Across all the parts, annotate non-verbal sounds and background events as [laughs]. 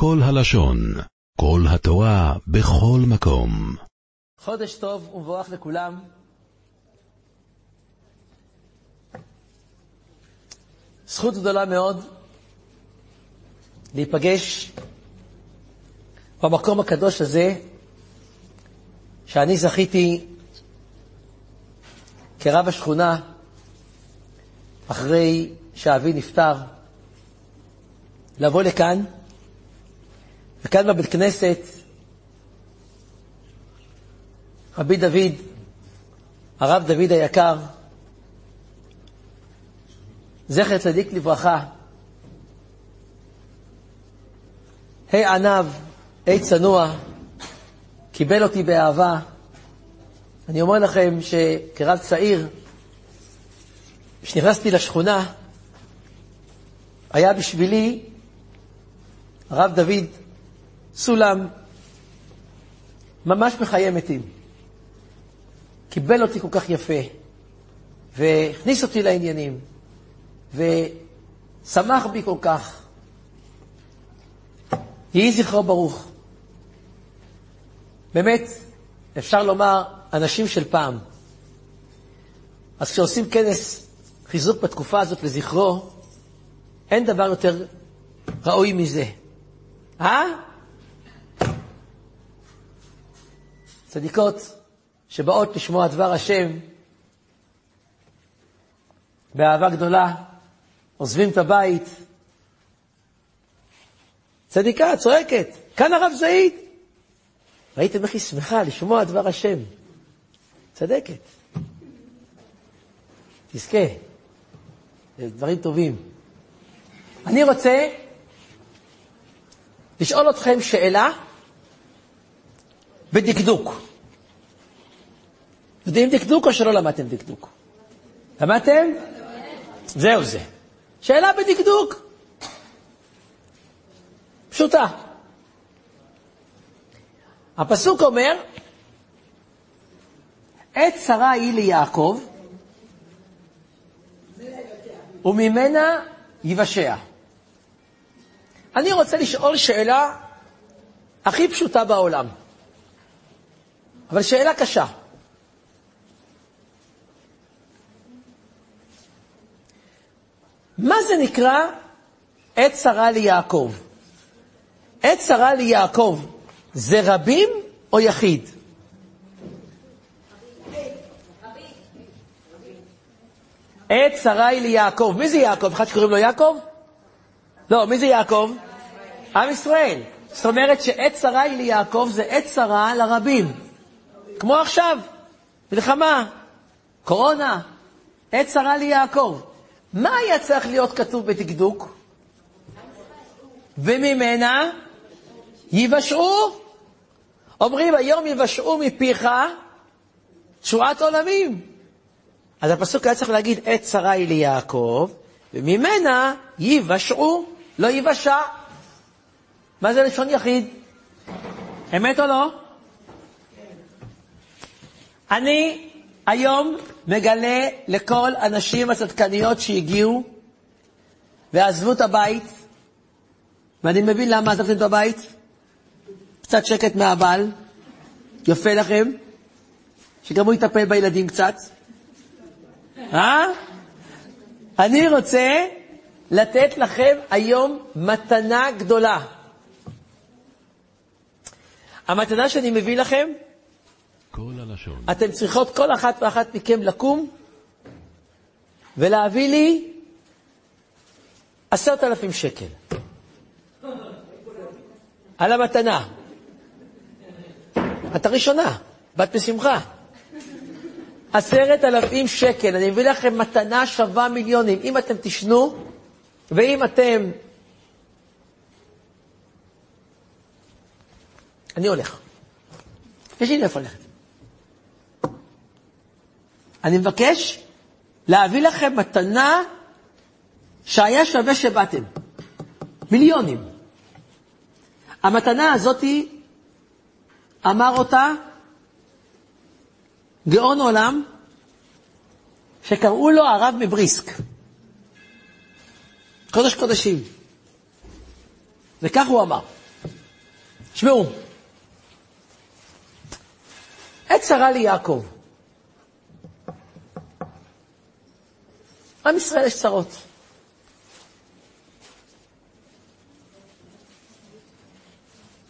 כל הלשון, כל התורה, בכל מקום. חודש טוב ומבורך לכולם. זכות גדולה מאוד להיפגש במקום הקדוש הזה, שאני זכיתי כרב השכונה, אחרי שאבי נפטר, לבוא לכאן, וכאן בבית כנסת, רבי דוד, הרב דוד היקר, זכר צדיק לברכה, היי עניו, היי צנוע, קיבל אותי באהבה. אני אומר לכם שכרב צעיר, כשנכנסתי לשכונה, היה בשבילי הרב דוד סולם ממש מחיי מתים. קיבל אותי כל כך יפה, והכניס אותי לעניינים, ושמח בי כל כך. יהי זכרו ברוך. באמת, אפשר לומר, אנשים של פעם. אז כשעושים כנס חיזוק בתקופה הזאת לזכרו, אין דבר יותר ראוי מזה. אה? צדיקות שבאות לשמוע דבר השם באהבה גדולה, עוזבים את הבית. צדיקה, צועקת, כאן הרב זעיד. ראיתם איך היא שמחה לשמוע דבר השם. צדקת. תזכה. זה דברים טובים. אני רוצה לשאול אתכם שאלה בדקדוק. יודעים דקדוק או שלא למדתם דקדוק? למדתם? זהו זה. שאלה בדקדוק. פשוטה. הפסוק אומר, עת שרה היא ליעקב, וממנה יבשע. אני רוצה לשאול שאלה הכי פשוטה בעולם, אבל שאלה קשה. מה זה נקרא עת שרה ליעקב? עת שרה ליעקב זה רבים או יחיד? עת שרה היא ליעקב. מי זה יעקב? אחד שקוראים לו יעקב? לא, מי זה יעקב? עם ישראל. זאת אומרת שעת שרה היא ליעקב זה עת שרה לרבים. כמו עכשיו, מלחמה, קורונה, עת שרה ליעקב. מה היה צריך להיות כתוב בדקדוק? וממנה יבשעו. אומרים, היום יבשעו מפיך תשועת עולמים. אז הפסוק היה צריך להגיד, עת שרה היא ליעקב, וממנה יבשעו, לא יבשע. מה זה לשון יחיד? אמת או לא? אני היום מגלה לכל הנשים הצדקניות שהגיעו ועזבו את הבית, ואני מבין למה עזבתם את הבית, קצת שקט מהבעל, יפה לכם, שגם הוא יטפל בילדים קצת. אה? אני רוצה לתת לכם היום מתנה גדולה. המתנה שאני מביא לכם, כל הלשון. אתם צריכות כל אחת ואחת מכם לקום ולהביא לי עשרת אלפים שקל על המתנה. את הראשונה, בת בשמחה. עשרת אלפים שקל, אני מביא לכם מתנה שווה מיליונים. אם אתם תשנו, ואם אתם... אני הולך. יש לי לאיפה ללכת. אני מבקש להביא לכם מתנה שהיה שווה שבאתם. מיליונים. המתנה הזאתי, אמר אותה גאון עולם, שקראו לו הרב מבריסק. קודש קודשים. וכך הוא אמר. תשמעו, עת צרה ליעקב. עם ישראל יש צרות.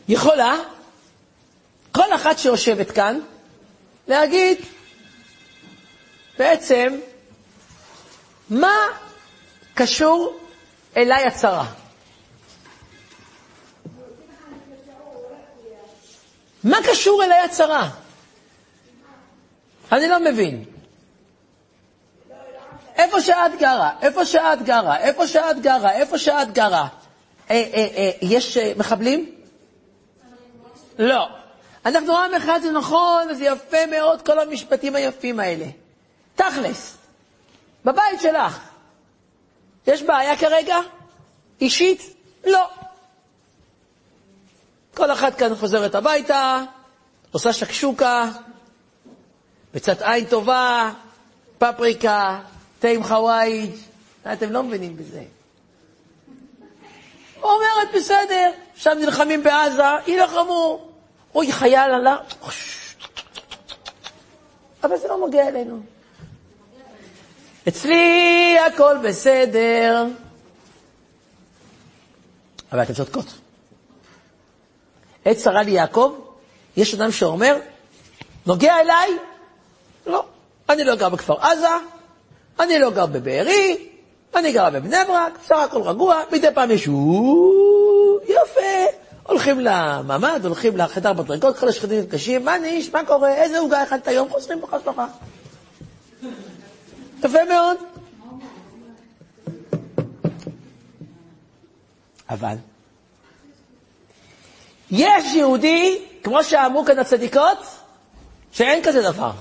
יכולה כל אחת שיושבת כאן להגיד, בעצם, מה קשור אליי הצרה? מה קשור אליי הצרה? אני לא מבין. איפה שאת גרה, איפה שאת גרה, איפה שאת גרה, איפה שאת גרה, אה, אה, אה, יש מחבלים? לא. אנחנו עם אחד, זה נכון, וזה יפה מאוד, כל המשפטים היפים האלה. תכלס, בבית שלך, יש בעיה כרגע? אישית? לא. כל אחת כאן חוזרת הביתה, עושה שקשוקה, בצד עין טובה, פפריקה, תה עם חווייג', אתם לא מבינים בזה. אומרת, בסדר, שם נלחמים בעזה, יילחמו. אוי, חייל עלה, אבל זה לא מגיע אלינו. אצלי הכל בסדר. אבל אתן צודקות. עת שרה ליעקב, יש אדם שאומר, נוגע אליי? לא. אני לא גר בכפר עזה, אני לא גר בבארי, אני גר בבני ברק, בסך הכל רגוע, מדי פעם יש יפה, הולכים לממ"ד, הולכים לחדר בדרגות, כל השכנים קשים, מה ניש, מה קורה, איזה עוגה אכלת היום, חוזרים בך שלך. יפה מאוד. אבל יש יהודי, כמו שאמרו כאן הצדיקות, שאין כזה דבר.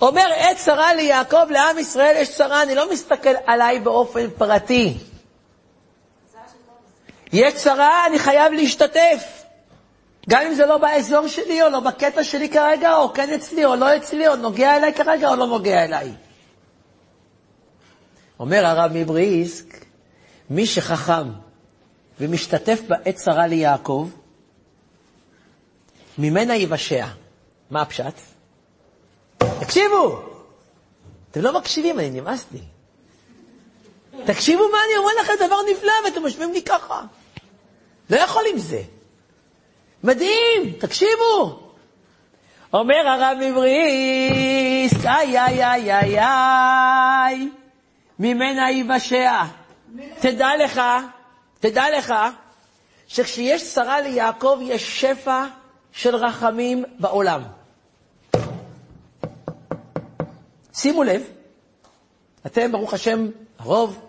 אומר, עת צרה ליעקב, לעם ישראל יש צרה, אני לא מסתכל עליי באופן פרטי. יש צרה, אני חייב להשתתף. גם אם זה לא באזור שלי, או לא בקטע שלי כרגע, או כן אצלי, או לא אצלי, או נוגע אליי כרגע, או לא נוגע אליי. אומר הרב מבריסק, מי שחכם ומשתתף בעת צרה ליעקב, ממנה יבשע. מה הפשט? תקשיבו! אתם לא מקשיבים, אני נמאס לי. תקשיבו מה אני אומר לכם, דבר נפלא, ואתם יושבים לי ככה. לא יכול עם זה. מדהים, תקשיבו. אומר הרב מבריס, איי, איי, איי, איי, איי, ממנה יבשע. תדע לך, תדע לך, שכשיש צרה ליעקב יש שפע של רחמים בעולם. שימו לב, אתם, ברוך השם, הרוב,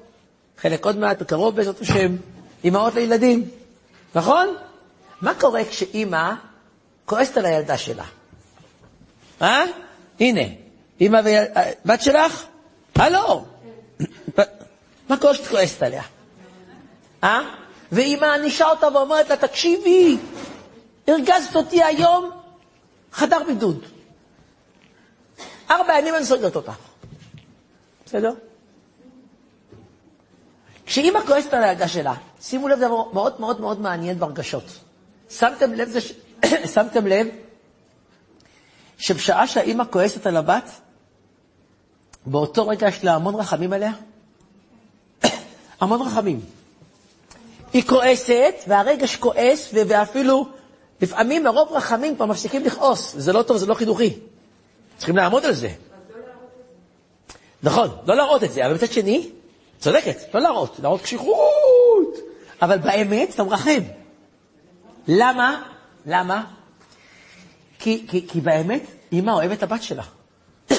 חלק עוד מעט, בקרוב בעזרת השם, אימהות לילדים, נכון? מה קורה כשאימא כועסת על הילדה שלה? אה? הנה, אימא ובת שלך? הלו. מה קורה כשאת כועסת עליה? אה? ואימא ענישה אותה ואומרת לה, תקשיבי, הרגזת אותי היום, חדר בידוד. ארבע ימים אני סוגרת אותך. בסדר? כשאימא כועסת על הילדה שלה, שימו לב דבר מאוד מאוד מאוד מעניין ברגשות. שמתם לב, זה ש... [coughs] שמתם לב שבשעה שהאימא כועסת על הבת, באותו רגע יש לה המון רחמים עליה? [coughs] המון רחמים. היא כועסת, והרגש כועס, ואפילו לפעמים מרוב רחמים כבר מפסיקים לכעוס. זה לא טוב, זה לא חינוכי. צריכים לעמוד על זה. נכון, לא להראות את זה, אבל מצד שני, צודקת, לא להראות, להראות קשיחות. אבל באמת אתה מרחם. למה? למה? כי, כי, כי באמת, אמא אוהבת את הבת שלה. [coughs]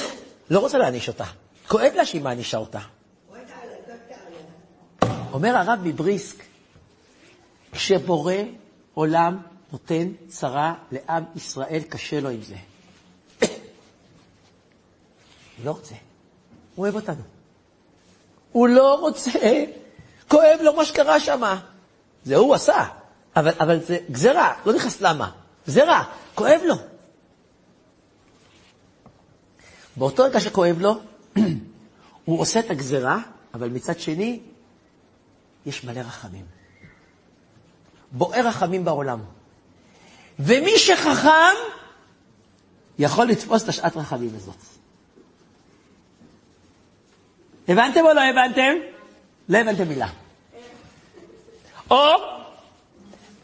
לא רוצה להעניש אותה. כואב לה שהיא מענישה אותה. אומר הרב מבריסק, כשבורא עולם נותן צרה לעם ישראל, קשה לו עם זה. הוא לא רוצה, הוא אוהב אותנו. הוא לא רוצה, כואב לו מה שקרה שם. זה הוא עשה, אבל, אבל זה גזירה, לא נכנס למה. גזירה, כואב לו. באותו רגע שכואב לו, [clears throat] הוא עושה את הגזירה, אבל מצד שני, יש מלא רחמים. בוער רחמים בעולם. ומי שחכם יכול לתפוס את השעת רחמים הזאת. הבנתם או לא הבנתם? לא הבנתם מילה. או,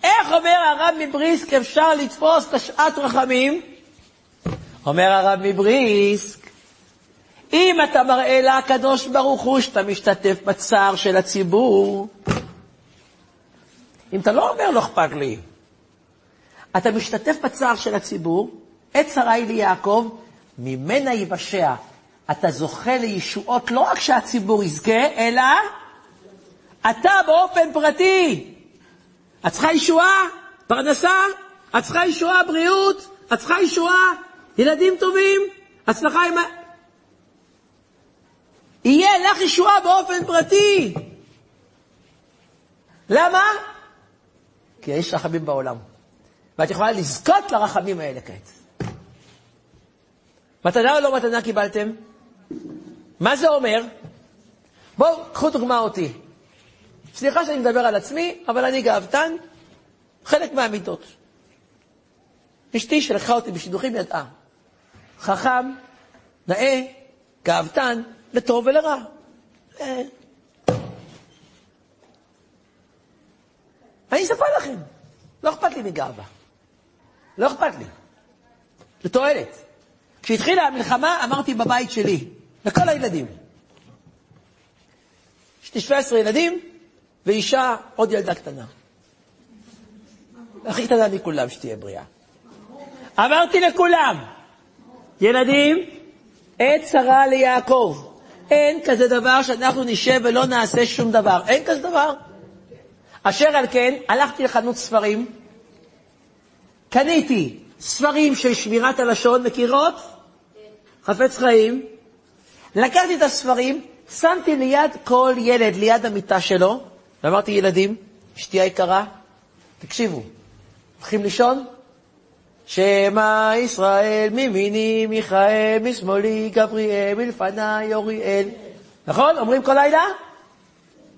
איך אומר הרב מבריסק אפשר לתפוס את השעת רחמים? אומר הרב מבריסק, אם אתה מראה לקדוש ברוך הוא שאתה משתתף בצער של הציבור, אם אתה לא אומר לא אכפת לי, אתה משתתף בצער של הציבור, עת שרה היא ליעקב, ממנה יבשע. אתה זוכה לישועות לא רק שהציבור יזכה, אלא אתה באופן פרטי. את צריכה ישועה, פרנסה, את צריכה ישועה, בריאות, את צריכה ישועה, ילדים טובים, הצלחה עם... יהיה לך ישועה באופן פרטי. למה? כי יש רחמים בעולם. ואת יכולה לזכות לרחמים האלה כעת. מתנה או לא מתנה קיבלתם? מה זה אומר? בואו, קחו דוגמה אותי. סליחה שאני מדבר על עצמי, אבל אני גאוותן, חלק מהמידות. אשתי שלקחה אותי בשידוכים ידעה. חכם, נאה, גאוותן, לטוב ולרע. אה. אני אספר לכם, לא אכפת לי מגאווה. לא אכפת לי. זה תועלת. כשהתחילה המלחמה, אמרתי בבית שלי, לכל הילדים. יש לי 17 ילדים, ואישה, עוד ילדה קטנה. הכי קטנה מכולם, שתהיה בריאה. אמרתי לכולם, ילדים, עת צרה ליעקב. אין כזה דבר שאנחנו נשב ולא נעשה שום דבר. אין כזה דבר. אשר על כן, הלכתי לחנות ספרים, קניתי ספרים של שמירת הלשון, מכירות? חפץ חיים. לקחתי את הספרים, שמתי ליד כל ילד, ליד המיטה שלו, ואמרתי, ילדים, אשתי היקרה, תקשיבו, הולכים לישון? שמע ישראל מימיני מיכאל, משמאלי גבריאל, מלפניי אוריאל. נכון? אומרים כל לילה?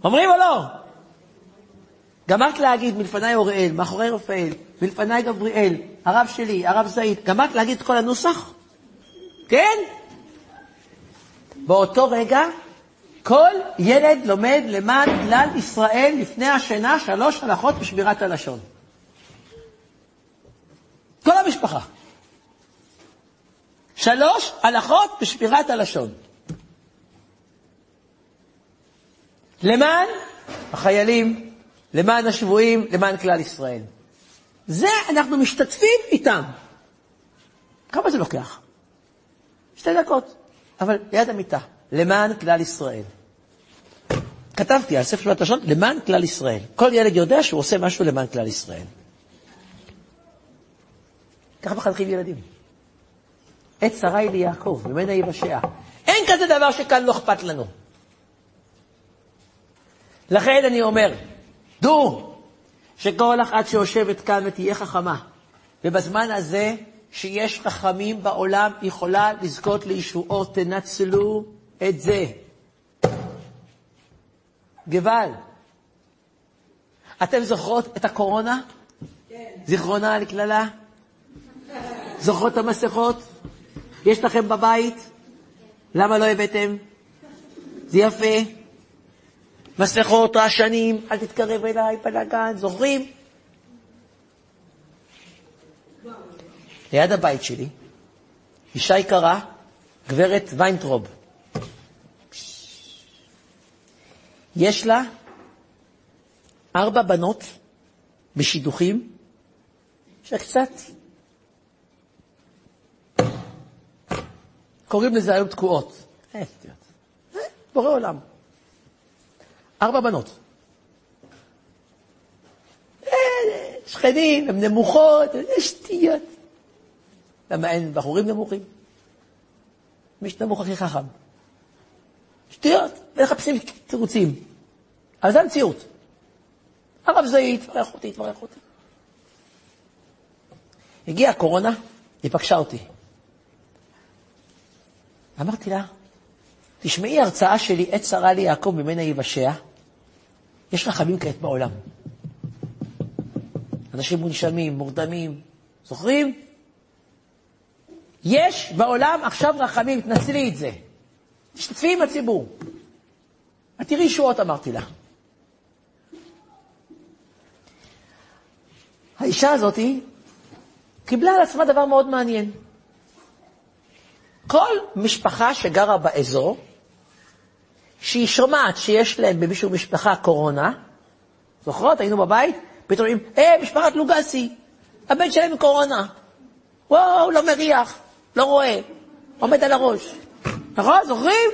אומרים או לא? גמרת להגיד מלפניי אוריאל, מאחורי רפאל, מלפניי גבריאל, הרב שלי, הרב זעיד, גמרת להגיד את כל הנוסח? כן? באותו רגע כל ילד לומד למען כלל ישראל לפני השינה שלוש הלכות בשמירת הלשון. כל המשפחה. שלוש הלכות בשמירת הלשון. למען החיילים, למען השבויים, למען כלל ישראל. זה אנחנו משתתפים איתם. כמה זה לוקח? שתי דקות, אבל ליד המיטה, למען כלל ישראל. כתבתי על ספר שמירת לשון, למען כלל ישראל. כל ילד יודע שהוא עושה משהו למען כלל ישראל. ככה מחנכים ילדים. עת שרה היא ליעקב, ממנה יבשע. אין כזה דבר שכאן לא אכפת לנו. לכן אני אומר, דעו שכל אחת שיושבת כאן ותהיה חכמה, ובזמן הזה שיש חכמים בעולם יכולה לזכות לישועות, תנצלו את זה. גבל, אתם זוכרות את הקורונה? כן. זיכרונה לקללה? זוכרות את המסכות? יש לכם בבית? למה לא הבאתם? זה יפה. מסכות, רעשנים, אל תתקרב אליי, בלאגן, זוכרים? ליד הבית שלי, אישה יקרה, גברת ויינטרוב. יש לה ארבע בנות בשידוכים שקצת קוראים לזה היום תקועות. אה, אה, בורא עולם. ארבע בנות. אה, שכנים, הן נמוכות, שטויות. למה אין בחורים נמוכים? מי שנמוך הכי חכם. שטויות, ומחפשים תירוצים. אבל זו המציאות. הרב זעי, תברך אותי, תברך אותי. הגיעה הקורונה, היא פגשה אותי. אמרתי לה, תשמעי הרצאה שלי, עת שרה לי יעקב ממנה יבשע, יש רחמים כעת בעולם. אנשים מונשמים, מורדמים, זוכרים? יש בעולם עכשיו רחמים, תנצלי את זה. תשתתפי עם הציבור. את תראי שורות, אמרתי לה. האישה הזאתי קיבלה על עצמה דבר מאוד מעניין. כל משפחה שגרה באזור, שהיא שומעת שיש להם במישהו משפחה קורונה, זוכרות? היינו בבית, פתאום אומרים, היי, משפחת לוגסי, הבן שלהם קורונה. וואו, לא מריח, לא רואה, עומד על הראש. נכון? זוכרים?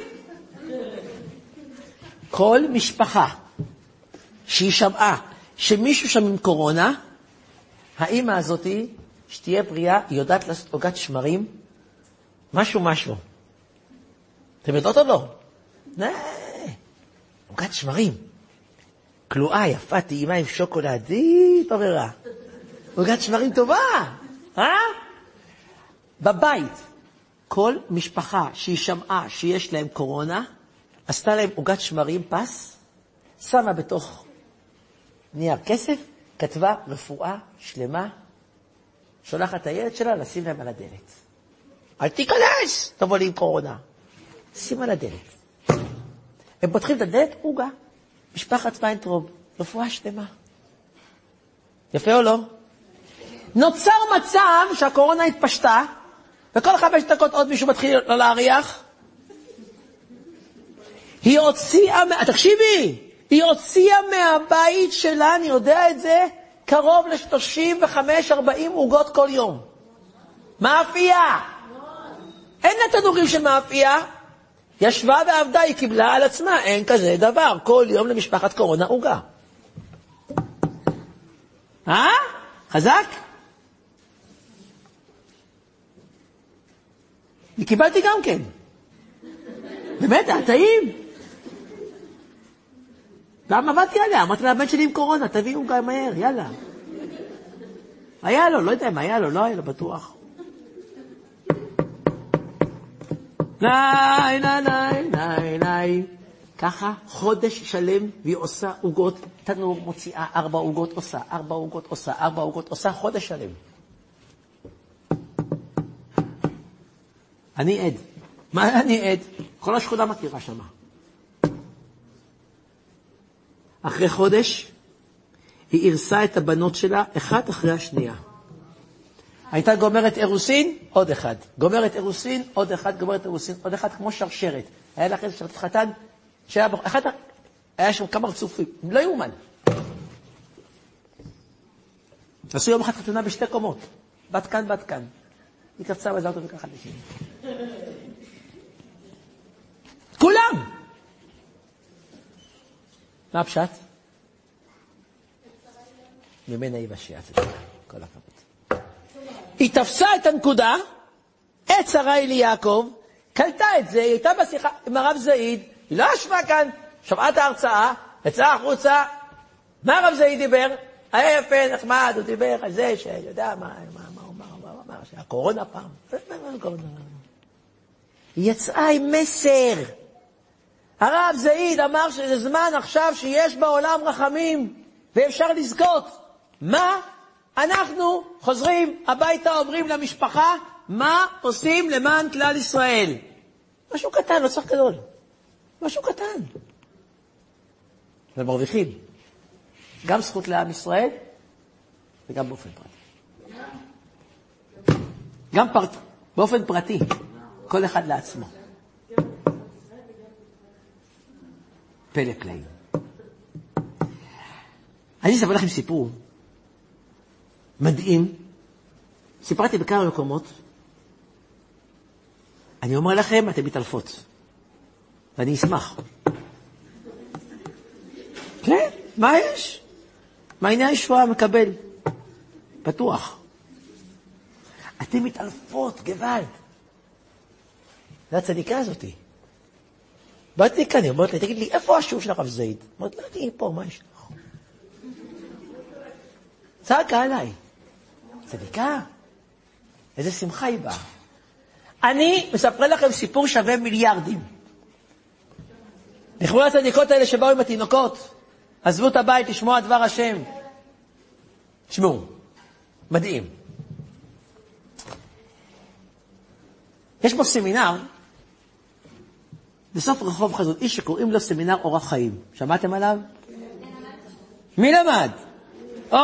כל משפחה שהיא שמעה שמישהו שם עם קורונה, האימא הזאתי, שתהיה בריאה, היא יודעת לעשות עוגת שמרים, משהו משהו. אתם יודעות או לא? עוגת שמרים. כלואה, יפה, טעימה עם שוקולד, היא התעוררה. עוגת שמרים טובה, אה? בבית, כל משפחה שהיא שמעה שיש להם קורונה, עשתה להם עוגת שמרים פס, שמה בתוך נייר כסף, כתבה רפואה שלמה, שולחת את הילד שלה לשים להם על הדלת. אל תיכנס, תבוא לי עם קורונה. שים על הדלת. הם פותחים את הדלת, עוגה. משפחת ויינטרוב, רפואה שלמה. יפה או לא? נוצר מצב שהקורונה התפשטה, וכל חמש דקות עוד מישהו מתחיל לא להריח. היא הוציאה, תקשיבי, היא הוציאה מהבית שלה, אני יודע את זה, קרוב ל-35-40 עוגות כל יום. מאפייה. אין לה תנורים של מאפייה. ישבה ועבדה, היא קיבלה על עצמה, אין כזה דבר. כל יום למשפחת קורונה עוגה. אה? חזק? אני קיבלתי גם כן. באמת, היה טעים. גם עבדתי עליה, אמרתי לבן שלי עם קורונה, תביאו גם מהר, יאללה. היה לו, לא יודע אם היה לו, לא היה לו, בטוח. ניי, ניי, ניי, ניי, ניי. ככה חודש שלם והיא עושה עוגות, תנור מוציאה ארבע עוגות עושה, ארבע עוגות עושה, ארבע עוגות עושה, חודש שלם. אני עד. מה אני עד? כל השכונה מכירה שמה. אחרי חודש היא הרסה את הבנות שלה אחת אחרי השנייה. הייתה גומרת אירוסין, עוד אחד. גומרת אירוסין, עוד אחד, גומרת אירוסין, עוד אחד, כמו שרשרת. היה לך איזה שרשרת חתן, שהיה אחד, היה שם כמה רצופים, לא יאומן. עשו יום אחד חתונה בשתי קומות, בת כאן, בת כאן. היא קפצה ועזרה אותו וככה לשני. כולם! מה הפשט? ממנה יבשע כל הכבוד. היא תפסה את הנקודה, עת שרה היא ליעקב, קלטה את זה, היא הייתה בשיחה עם הרב זעיד, היא לא ישבה כאן, שמעה את ההרצאה, יצאה החוצה, מה הרב זעיד דיבר? היה יפה, נחמד, הוא דיבר על זה שאני יודע מה, מה, שהקורונה פעם. היא יצאה עם מסר. הרב זעיד אמר שזה זמן עכשיו שיש בעולם רחמים ואפשר לזכות. מה? אנחנו חוזרים הביתה, אומרים למשפחה, מה עושים למען כלל ישראל? משהו קטן, לא צריך גדול. משהו קטן. ומרוויחים. גם זכות לעם ישראל וגם באופן פרטי. גם פרט, באופן פרטי, כל אחד לעצמו. פלא פלאים. אני אספר לכם סיפור מדהים. סיפרתי בכמה מקומות. אני אומר לכם, אתן מתעלפות. ואני אשמח. כן, מה יש? מעייני הישועה מקבל. פתוח. אתן מתעלפות, גוואלד. זה הצדיקה הזאתי. באתי כאן, היא אומרת לי, תגיד לי, איפה השיעור של הרב זייד? אמרתי לה, אני פה, מה יש לך? צעקה עליי. צדיקה? איזה שמחה היא באה. אני מספר לכם סיפור שווה מיליארדים. לכבוד הצדיקות האלה שבאו עם התינוקות, עזבו את הבית לשמוע דבר השם. תשמעו, מדהים. יש פה סמינר, בסוף רחוב חזון איש שקוראים לו סמינר אורח חיים. שמעתם עליו? מי למד? או,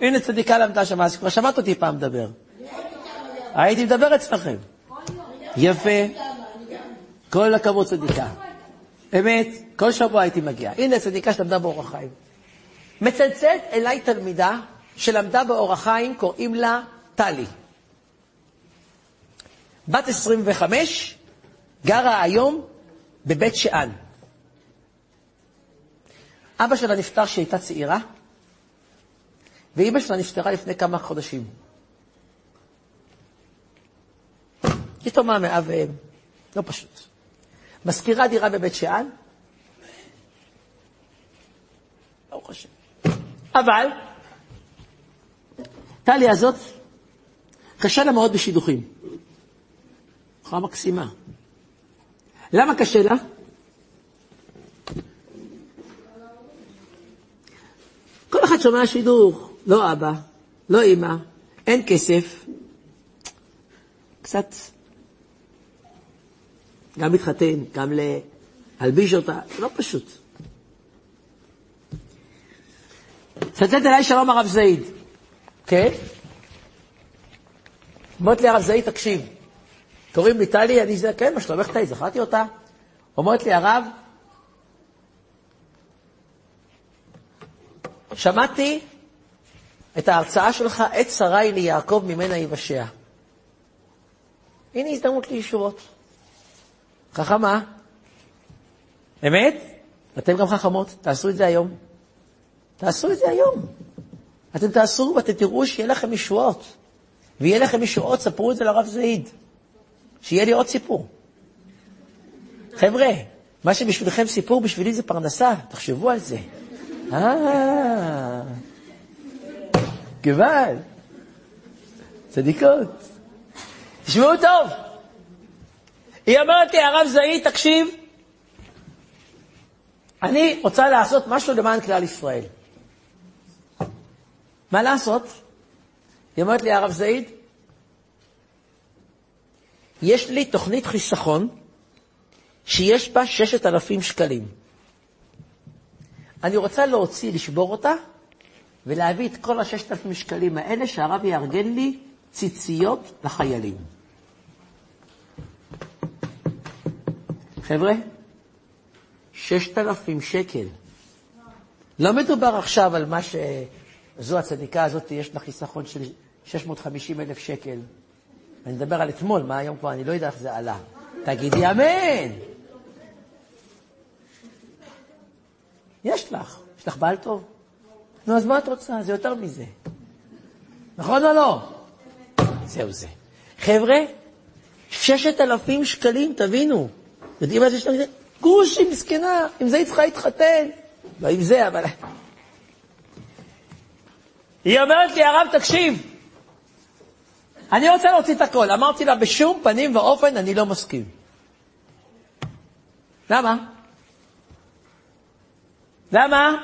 הנה צדיקה למדה שם, אז כבר שמעת אותי פעם מדבר. הייתי מדבר אצלכם. יפה. כל הכבוד צדיקה. אמת, כל שבוע הייתי מגיע. הנה צדיקה שלמדה באורח חיים. מצלצלת אליי תלמידה שלמדה באורח חיים, קוראים לה טלי. בת 25, גרה היום בבית שאן. אבא שלה נפטר כשהיא הייתה צעירה, ואימא שלה נפטרה לפני כמה חודשים. יתומה מאב ואם, לא פשוט. משכירה דירה בבית שאן, ברוך השם. אבל, טלי הזאת, קשה לה מאוד בשידוכים. בחורה מקסימה. למה קשה לה? כל אחד שומע שידור, לא אבא, לא אימא, אין כסף. קצת גם להתחתן, גם להלביש אותה, לא פשוט. צטט אליי שלום הרב זעיד, כן? אומרת לי הרב זעיד, תקשיב, קוראים לי טלי, אני זה, כן, מה שלומך טלי, זכרתי אותה. אומרת לי, הרב, שמעתי את ההרצאה שלך, עת שרי ליעקב ממנה יבשע. הנה הזדמנות לישועות. חכמה. אמת? אתם גם חכמות, תעשו את זה היום. תעשו את זה היום. אתם תעשו ואתם תראו שיהיה לכם ישועות. ויהיה לכם ישועות, ספרו את זה לרב זעיד. שיהיה לי עוד סיפור. חבר'ה, מה שבשבילכם סיפור, בשבילי זה פרנסה, תחשבו על זה. אה, גבל, צדיקות. תשמעו טוב. היא אומרת לי, הרב זעי, תקשיב, אני רוצה לעשות משהו למען כלל ישראל. מה לעשות? היא אומרת לי, הרב זעיד, יש לי תוכנית חיסכון שיש בה 6,000 שקלים. אני רוצה להוציא, לשבור אותה, ולהביא את כל ה-6,000 שקלים האלה שהרב יארגן לי ציציות לחיילים. חבר'ה, 6,000 שקל. לא מדובר עכשיו על מה שזו הצדיקה הזאת, יש לה חיסכון של 650 אלף שקל. אני מדבר על אתמול, מה היום כבר, אני לא יודע איך זה עלה. תגידי אמן. יש לך, יש לך בעל טוב. נו, אז מה את רוצה? זה יותר מזה. נכון או לא? זהו זה. חבר'ה, ששת אלפים שקלים, תבינו. יודעים מה זה שאתה מזה? גרושי, מסכנה, עם זה היא צריכה להתחתן. לא עם זה, אבל... היא אומרת לי, הרב, תקשיב, אני רוצה להוציא את הכל. אמרתי לה, בשום פנים ואופן אני לא מסכים. למה? למה?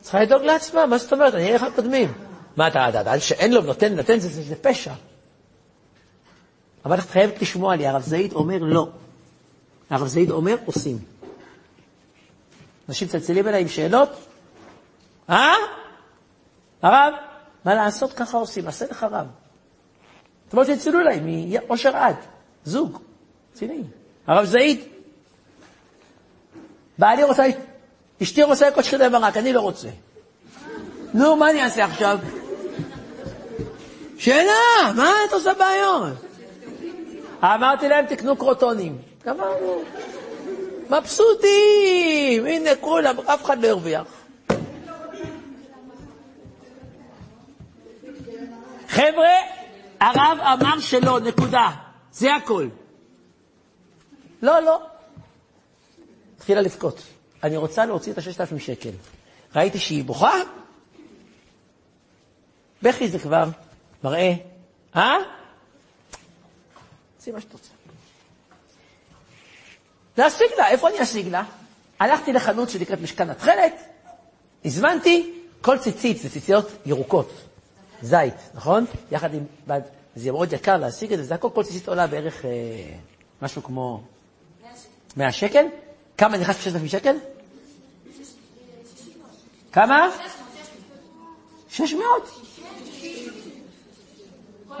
צריכה לדאוג לעצמה, מה זאת אומרת? אני אהיה לך קודמים. מה אתה, אדם שאין לו ונותן, נותן, זה פשע. אבל את חייבת לשמוע לי, הרב זעיד אומר לא. הרב זעיד אומר עושים. אנשים צלצלים אליי עם שאלות, אה? הרב, מה לעשות? ככה עושים, עשה לך רב. אתמול צלצלו אליי מאושר עד, זוג, רציני. הרב זעיד, בעלי רוצה, אשתי רוצה לקוד שחידה ברק, אני לא רוצה. נו, מה אני אעשה עכשיו? שאלה, מה את עושה בעיות? אמרתי להם, תקנו קרוטונים. גמרנו. מבסוטים, הנה כולם, אף אחד לא הרוויח. חבר'ה, הרב אמר שלא, נקודה. זה הכל. לא, לא. התחילה לבכות. אני רוצה להוציא את הששת אלפים שקל. ראיתי שהיא בוכה, בכי זה כבר מראה, אה? תעשי מה שאת רוצה. להשיג לה, איפה אני אשיג לה? הלכתי לחנות שנקראת משכן התכלת, הזמנתי כל ציצית, זה ציציות ירוקות, זית, נכון? יחד עם אז יהיה מאוד יקר להשיג את זה, זה הכל, כל ציצית עולה בערך אה, משהו כמו 100 שקל. כמה נכנס ב-6,000 שקל? כמה? 600.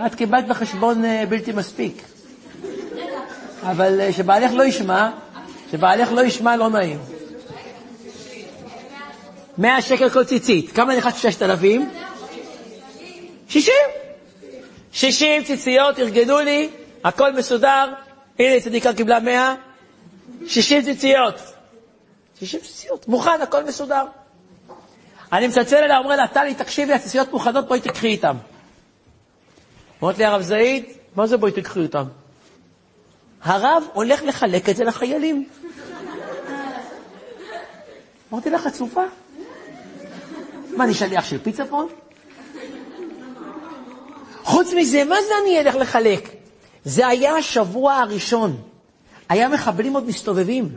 את קיבלת בחשבון אה, בלתי מספיק. אבל אה, שבעלך לא ישמע, שבעלך לא ישמע לא נעים. 100 שקל כל ציצית. כמה נכנס ב-6,000? 60. 60 ציציות, ארגנו לי, הכל מסודר. הנה, צדיקה קיבלה 100, 60 ציציות. 60 ציציות, מוכן, הכל מסודר. אני מצלצל אליה, אומר לה, טלי, תקשיבי, הציציות מוכנות, בואי תקחי איתן. אומרת לי, הרב זעיד, מה זה בואי תקחי איתן? הרב הולך לחלק את זה לחיילים. אמרתי לה, חצופה? מה, אני שליח של פיצה פה? חוץ מזה, מה זה אני אלך לחלק? זה היה השבוע הראשון. היה מחבלים עוד מסתובבים.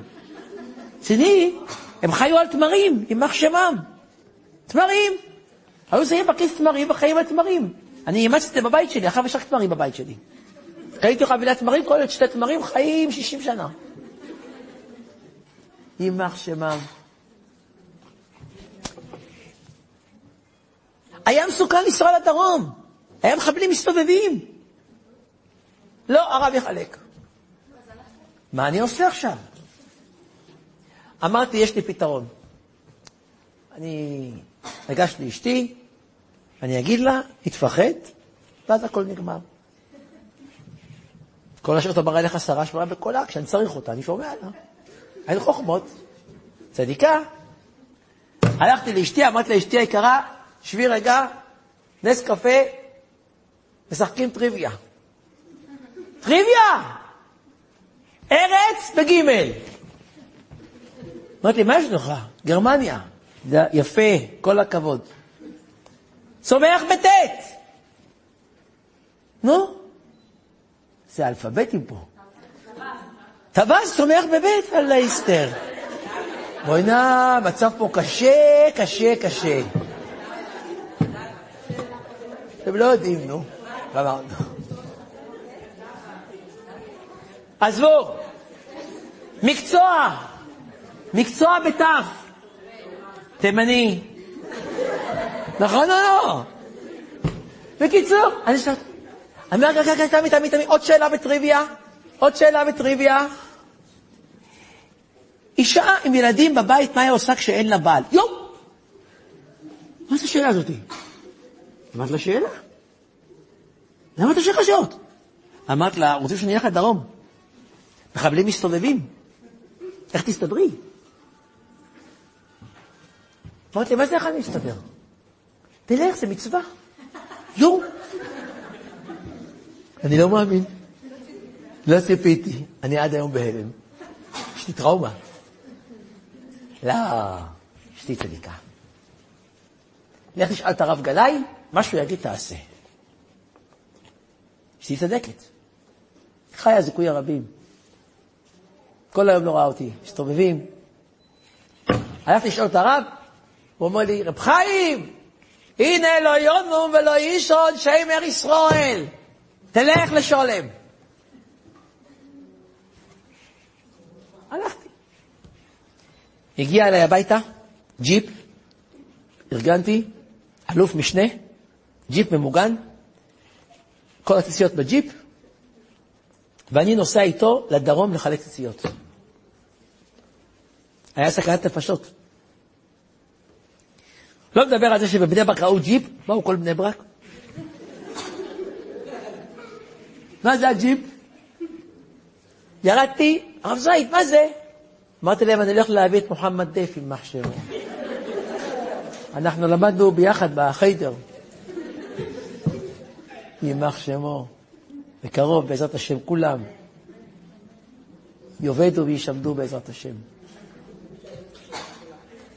רציני, הם חיו על תמרים, יימח שמם. תמרים. היו שמים בכיס תמרים וחיים על תמרים. אני אימצתי את זה בבית שלי, אחר יש רק תמרים בבית שלי. קניתי חבילת תמרים, כל שתי תמרים חיים 60 שנה. יימח שמם. היה מסוכן לנסוע לדרום. היה מחבלים מסתובבים. לא, הרב יחלק. מה אני עושה עכשיו? אמרתי, יש לי פתרון. אני אגש לאשתי, אני אגיד לה, התפחד, ואז הכל נגמר. כל אשר תאמר אליך שרה שמרה בקולה, כשאני צריך אותה, אני שומע לה. אין חוכמות. צדיקה. הלכתי לאשתי, אמרתי לאשתי היקרה, שבי רגע, נס קפה, משחקים טריוויה. טריוויה! ארץ בגימל. אמרתי, מה יש לך? גרמניה. יפה, כל הכבוד. צומח בטית. נו, זה אלפביתים פה. טווס צומח בבית, אללה יסתר. בואי נא, מצב פה קשה, קשה, קשה. אתם לא יודעים, נו. אמרנו. עזבו, מקצוע, מקצוע בתף, תימני. נכון או לא? בקיצור, אני שואל, אני אומר, רגע, רגע, תמי, תמי, תמי, עוד שאלה בטריוויה, עוד שאלה בטריוויה. אישה עם ילדים בבית, מה היא עושה כשאין לה בעל? יואו! מה זה השאלה הזאתי? אמרת לה שאלה? למה אתה שואל שאלות? אמרת לה, רוצים שאני אלך לדרום. מחבלים מסתובבים. איך תסתדרי? אמרתי, מה זה אני מסתדר? תלך, זה מצווה. יואו. אני לא מאמין. לא ציפיתי, אני עד היום בהלם. יש לי טראומה. לא, אשתי צדיקה. לך תשאל את הרב גלאי, מה שהוא יגיד תעשה. אשתי צדקת. חיה זיכוי הרבים. כל היום לא ראה אותי, מסתובבים. הלכתי לשאול את הרב, הוא אומר לי, רב חיים, הנה לא יונום ולא ישרוד שמר ישראל, תלך לשולם. הלכתי. הגיע אליי הביתה, ג'יפ, ארגנתי, אלוף משנה, ג'יפ ממוגן, כל הציציות בג'יפ, ואני נוסע איתו לדרום לחלק ציציות. היה סכנת נפשות. לא מדבר על זה שבבני ברק ראו ג'יפ, באו כל בני ברק. [laughs] מה זה הג'יפ? ירדתי, הרב זית, מה זה? אמרתי להם, אני הולך להביא את מוחמד דף עם מחשב. [laughs] אנחנו למדנו ביחד בחיידר. יימח שמו, בקרוב, בעזרת השם, כולם יאבדו וישעבדו בעזרת השם.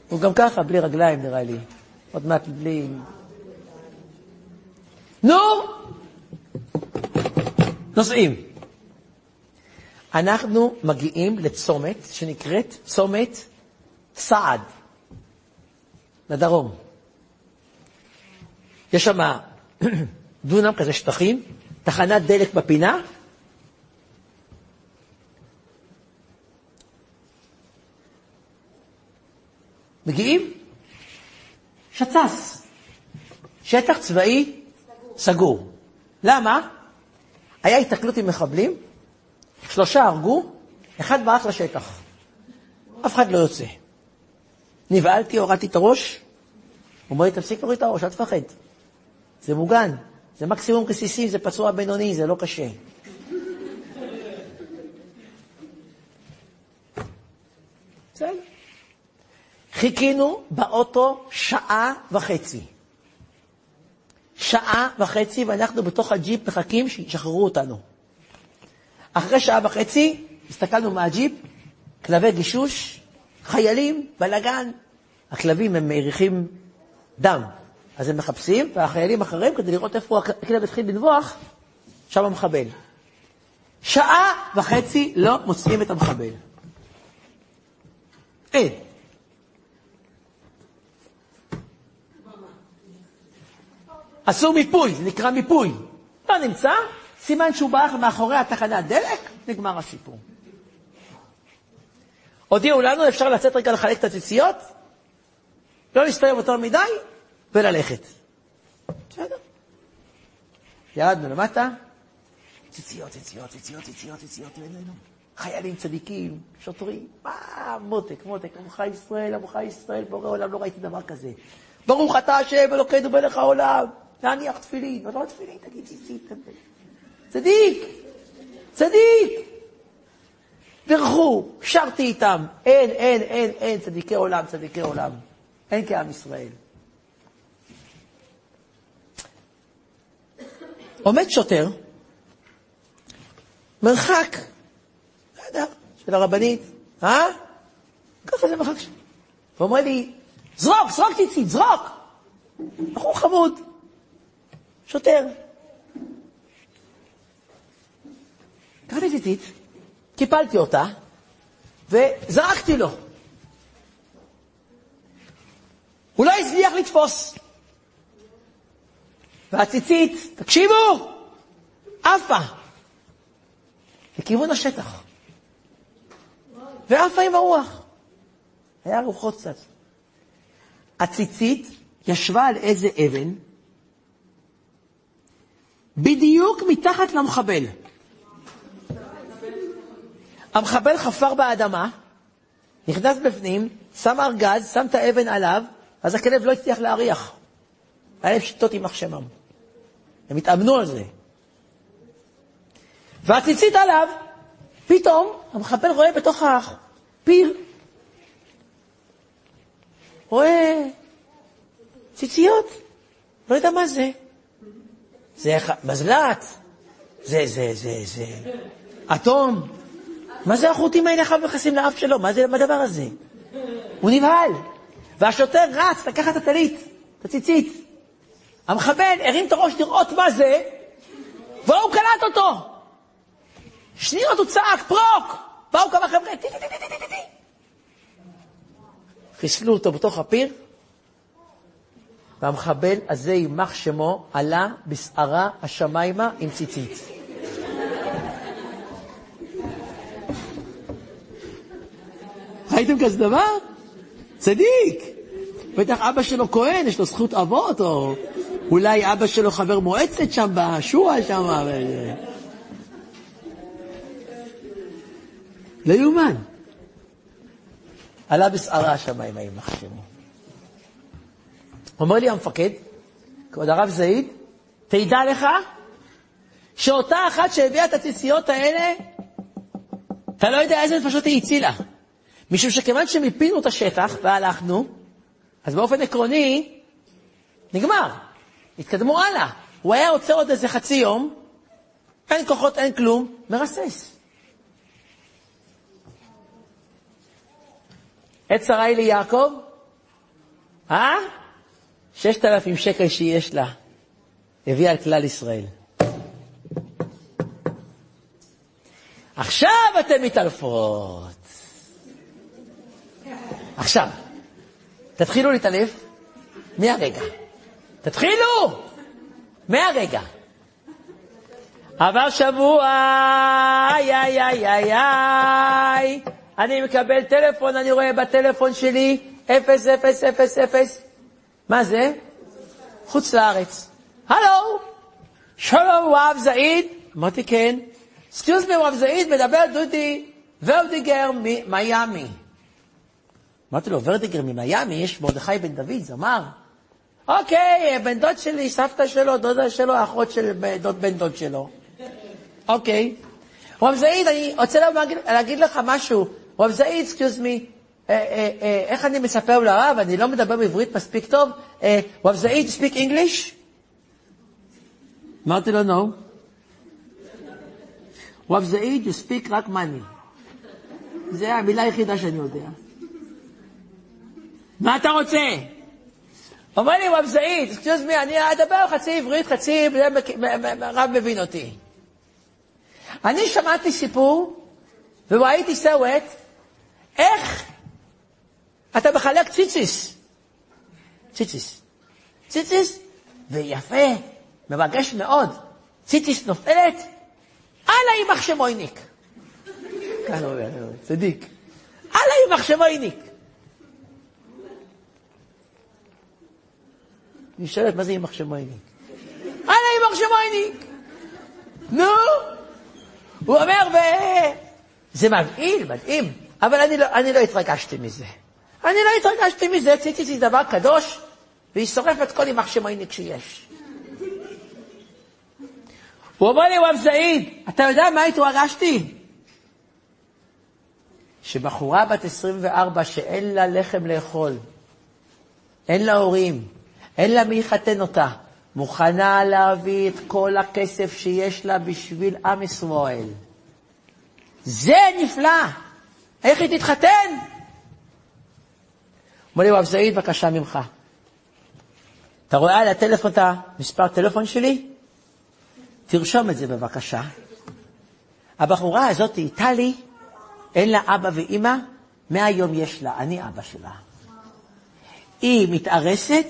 הוא גם ככה, בלי רגליים נראה לי. עוד מעט בלי... נו! נוסעים. אנחנו מגיעים לצומת שנקראת צומת סעד, לדרום. יש שם [clears throat] דונם כזה שטחים, תחנת דלק בפינה, מגיעים, שצ"ס, שטח צבאי סגור. למה? היה התקלות עם מחבלים, שלושה הרגו, אחד ברח לשטח. אף אחד לא יוצא. נבהלתי, הורדתי את הראש, הוא אומר לי, תפסיק להוריד את הראש, אל תפחד. זה מוגן, זה מקסימום רסיסים, זה פצוע בינוני, זה לא קשה. בסדר. חיכינו באוטו שעה וחצי. שעה וחצי, ואנחנו בתוך הג'יפ מחכים שישחררו אותנו. אחרי שעה וחצי, הסתכלנו מהג'יפ, כלבי גישוש, חיילים, בלאגן. הכלבים הם מריחים דם, אז הם מחפשים, והחיילים אחריהם כדי לראות איפה הכלב התחיל לנבוח, שם המחבל. שעה וחצי לא מוצאים את המחבל. אין. עשו מיפוי, זה נקרא מיפוי. לא נמצא, סימן שהוא ברח מאחורי התחנת דלק, נגמר הסיפור. הודיעו לנו, אפשר לצאת רגע לחלק את הציציות, לא להסתובב יותר מדי, וללכת. בסדר. ירדנו למטה, ציציות, ציציות, ציציות, ציציות, ציציות, אלינו. חיילים צדיקים, שוטרים, מה, מותק, מותק, עמך ישראל, עמך ישראל, בורא עולם, לא ראיתי דבר כזה. ברוך אתה השם אלוקינו מלך העולם, להניח תפילין, לא תפילין, תגיד ציצית, צדיק, צדיק. בירכו, שרתי איתם, אין, אין, אין, אין, צדיקי עולם, צדיקי עולם. אין כעם ישראל. עומד שוטר, מרחק, לא יודע, של הרבנית, אה? ככה זה מרחק שלו. ואומר לי, זרוק, זרוק ציצית, זרוק! בחור חמוד, שוטר. קראתי ציצית, קיפלתי אותה, וזרקתי לו. הוא לא הצליח לתפוס. והציצית, תקשיבו, עפה לכיוון השטח. ועפה עם הרוח. היה רוחות קצת. הציצית ישבה על איזה אבן, בדיוק מתחת למחבל. המחבל חפר באדמה, נכנס בפנים, שם ארגז, שם את האבן עליו, אז הכלב לא הצליח להריח. היה להם שיטות יימח שמם. הם התאמנו על זה. והציצית עליו, פתאום המחבל רואה בתוך הפיר, רואה ציציות, לא יודע מה זה. זה מזל"ט, זה, זה, זה, זה, אטום. מה זה החוטים האלה עכשיו נכנסים לאף שלו? מה זה הדבר הזה? הוא נבהל. והשוטר רץ לקחת את הטלית, את הציצית. המחבל הרים את הראש לראות מה זה, והוא קלט אותו. שניות הוא צעק, פרוק! באו כמה חבר'ה, טי טי טי טי טי טי חיסלו אותו בתוך הפיר, והמחבל הזה, יימח שמו, עלה בסערה השמיימה עם ציצית. ראיתם כזה דבר? צדיק. בטח אבא שלו כהן, יש לו זכות אבות, או אולי אבא שלו חבר מועצת שם בשועל שם. לא יאומן. עלה בסערה השמיים יימח שמו. אומר לי המפקד, כבוד הרב זעיד, תדע לך שאותה אחת שהביאה את הציציות האלה, אתה לא יודע איזה נפשות היא הצילה. משום שכיוון שמיפינו את השטח והלכנו, אז באופן עקרוני, נגמר. התקדמו הלאה. הוא היה עוצר עוד איזה חצי יום, אין כוחות, אין כלום, מרסס. עת שרי ליעקב, אה? ששת אלפים שקל שיש לה, הביאה על כלל ישראל. עכשיו אתן מתעלפות. עכשיו, תתחילו להתעלף מהרגע. תתחילו! מהרגע. עבר שבוע, איי, איי, איי, איי, איי. אני מקבל טלפון, אני רואה בטלפון שלי 0000. מה זה? חוץ לארץ. הלו, שלום וואב זעיד. אמרתי כן. excuse me וואב זעיד, מדבר דודי ורדיגר ממיאמי. אמרתי לו, ורדיגר ממיאמי, יש מרדכי בן דוד, זמר. אוקיי, בן דוד שלי, סבתא שלו, דודה שלו, אחות של דוד, בן דוד שלו. אוקיי. רב זעיד, אני רוצה להגיד, להגיד לך משהו. רב זעיד, excuse me, אה, אה, אה, איך אני מספר לרב? אני לא מדבר בעברית מספיק טוב. רב זעיד, speak English? אמרתי לו, no. רב זעיד, you speak רק money. זו המילה היחידה שאני יודע. מה אתה רוצה? אומר לי זעיד, excuse me, אני אדבר חצי עברית, חצי, רב מבין אותי. אני שמעתי סיפור, וראיתי סרט, איך אתה מחלק ציציס. ציציס. ציציס, ויפה, מרגש מאוד. ציציס נופלת, אללה יימח שמויניק. [laughs] הוא אומר, צדיק. אללה יימח שמויניק. היא שואלת, מה זה יימח שמויניק? אללה יימח שמויניק. נו, הוא אומר, ו... זה מבהיל, מדהים, אבל אני לא, אני לא התרגשתי מזה. אני לא התרגשתי מזה, ציציס זה דבר קדוש, והיא שורפת כל יימח שמויניק שיש. הוא אומר לי, וואב זעיד, אתה יודע מה התרגשתי? שבחורה בת 24 שאין לה לחם לאכול, אין לה הורים, אין לה מי יחתן אותה, מוכנה להביא את כל הכסף שיש לה בשביל עם ישראל. זה נפלא. איך היא תתחתן? אומר לי, וואב זעיד, בבקשה ממך. אתה רואה על הטלפון את המספר טלפון שלי? תרשום את זה בבקשה. הבחורה הזאת, טלי, אין לה אבא ואימא, מהיום יש לה, אני אבא שלה. היא מתארסת,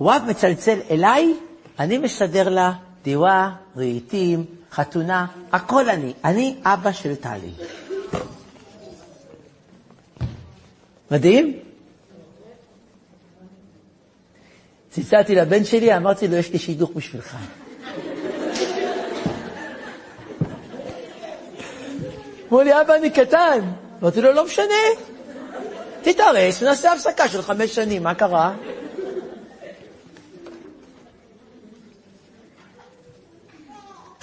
וואב מצלצל אליי, אני מסדר לה דירה, רהיטים, חתונה, הכל אני. אני אבא של טלי. מדהים? צלצלתי לבן שלי, אמרתי לו, יש לי שידוך בשבילך. אמרו לי, אבא, אני קטן. אמרתי לו, לא משנה. תתארס ונעשה הפסקה של חמש שנים, מה קרה?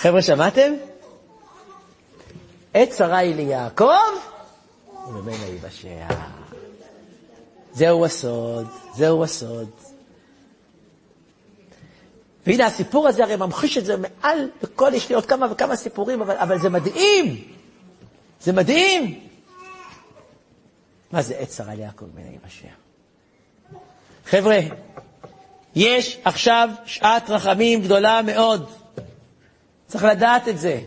חבר'ה, שמעתם? עת שרה היא ליעקב, וממנה ייבשע. זהו הסוד, זהו הסוד. והנה הסיפור הזה הרי ממחיש את זה מעל לכל, יש לי עוד כמה וכמה סיפורים, אבל, אבל זה מדהים. זה מדהים. מה זה עת שרה ליעקב בן היבשע? חבר'ה, יש עכשיו שעת רחמים גדולה מאוד. צריך לדעת את זה.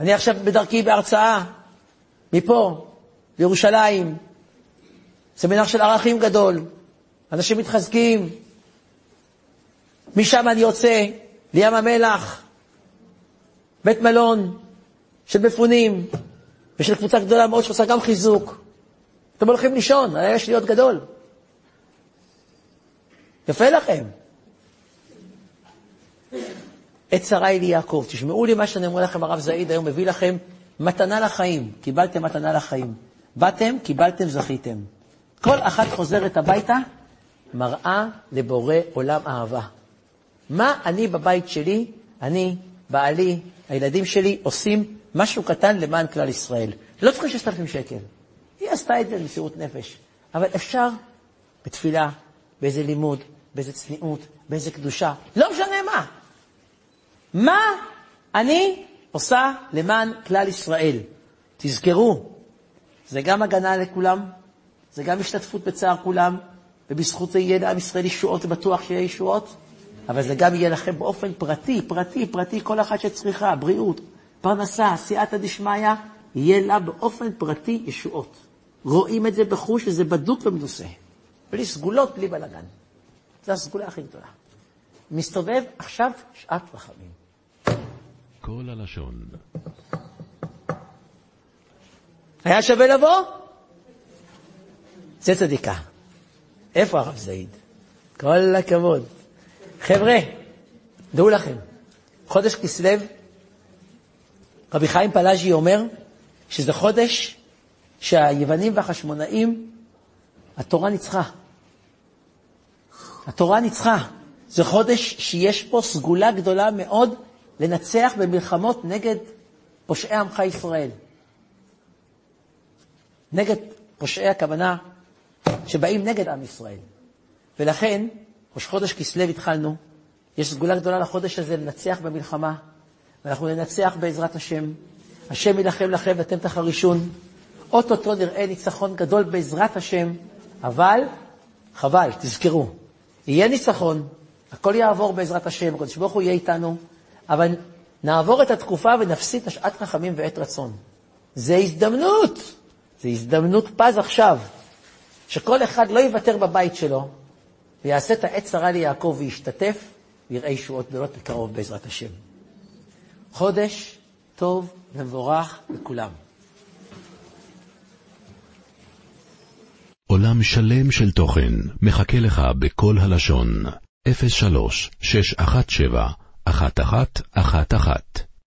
אני עכשיו בדרכי בהרצאה, מפה, בירושלים, סמינר של ערכים גדול, אנשים מתחזקים, משם אני יוצא לים המלח, בית מלון של מפונים ושל קבוצה גדולה מאוד שעושה גם חיזוק. אתם הולכים לישון, היה יש להיות גדול. יפה לכם. עת שרה היא ליעקב. תשמעו לי מה שאני אומר לכם, הרב זעיד היום מביא לכם מתנה לחיים. קיבלתם מתנה לחיים. באתם, קיבלתם, זכיתם. כל אחת חוזרת הביתה, מראה לבורא עולם אהבה. מה אני בבית שלי, אני, בעלי, הילדים שלי, עושים משהו קטן למען כלל ישראל. לא צריכים 6,000 שקל. היא עשתה את זה במסירות נפש. אבל אפשר בתפילה, באיזה לימוד, באיזה צניעות, באיזה קדושה, לא משנה מה. מה אני עושה למען כלל ישראל? תזכרו, זה גם הגנה לכולם, זה גם השתתפות בצער כולם, ובזכות זה יהיה לעם ישראל ישועות, בטוח שיהיה ישועות, אבל זה גם יהיה לכם באופן פרטי, פרטי, פרטי, כל אחת שצריכה, בריאות, פרנסה, סייעתא דשמיא, יהיה לה באופן פרטי ישועות. רואים את זה בחוש שזה בדוק ומנוסה. בלי סגולות, בלי בלאגן. זו הסגולה הכי גדולה. מסתובב עכשיו שעת רחמים. בכל הלשון. היה שווה לבוא? זה צדיקה. איפה הרב זעיד? כל הכבוד. חבר'ה, דעו לכם, חודש כסלו, רבי חיים פלאז'י אומר שזה חודש שהיוונים והחשמונאים, התורה ניצחה. התורה ניצחה. זה חודש שיש פה סגולה גדולה מאוד לנצח במלחמות נגד פושעי עמך ישראל. נגד פושעי הכוונה שבאים נגד עם ישראל. ולכן, ראש חודש כסלו התחלנו, יש סגולה גדולה לחודש הזה לנצח במלחמה, ואנחנו ננצח בעזרת השם. השם יילחם לכם ואתם תחרישון. אוטוטו נראה ניצחון גדול בעזרת השם, אבל חבל, תזכרו, יהיה ניצחון, הכל יעבור בעזרת השם, הקדוש ברוך הוא יהיה איתנו, אבל נעבור את התקופה ונפסיד את שעת חכמים ועת רצון. זה הזדמנות, זה הזדמנות פז עכשיו, שכל אחד לא יוותר בבית שלו, ויעשה את העת צרה ליעקב וישתתף, ויראה ישועות גדולות בקרוב בעזרת השם. חודש טוב ומבורך לכולם. עולם שלם של תוכן מחכה לך בכל הלשון, 03 617 1111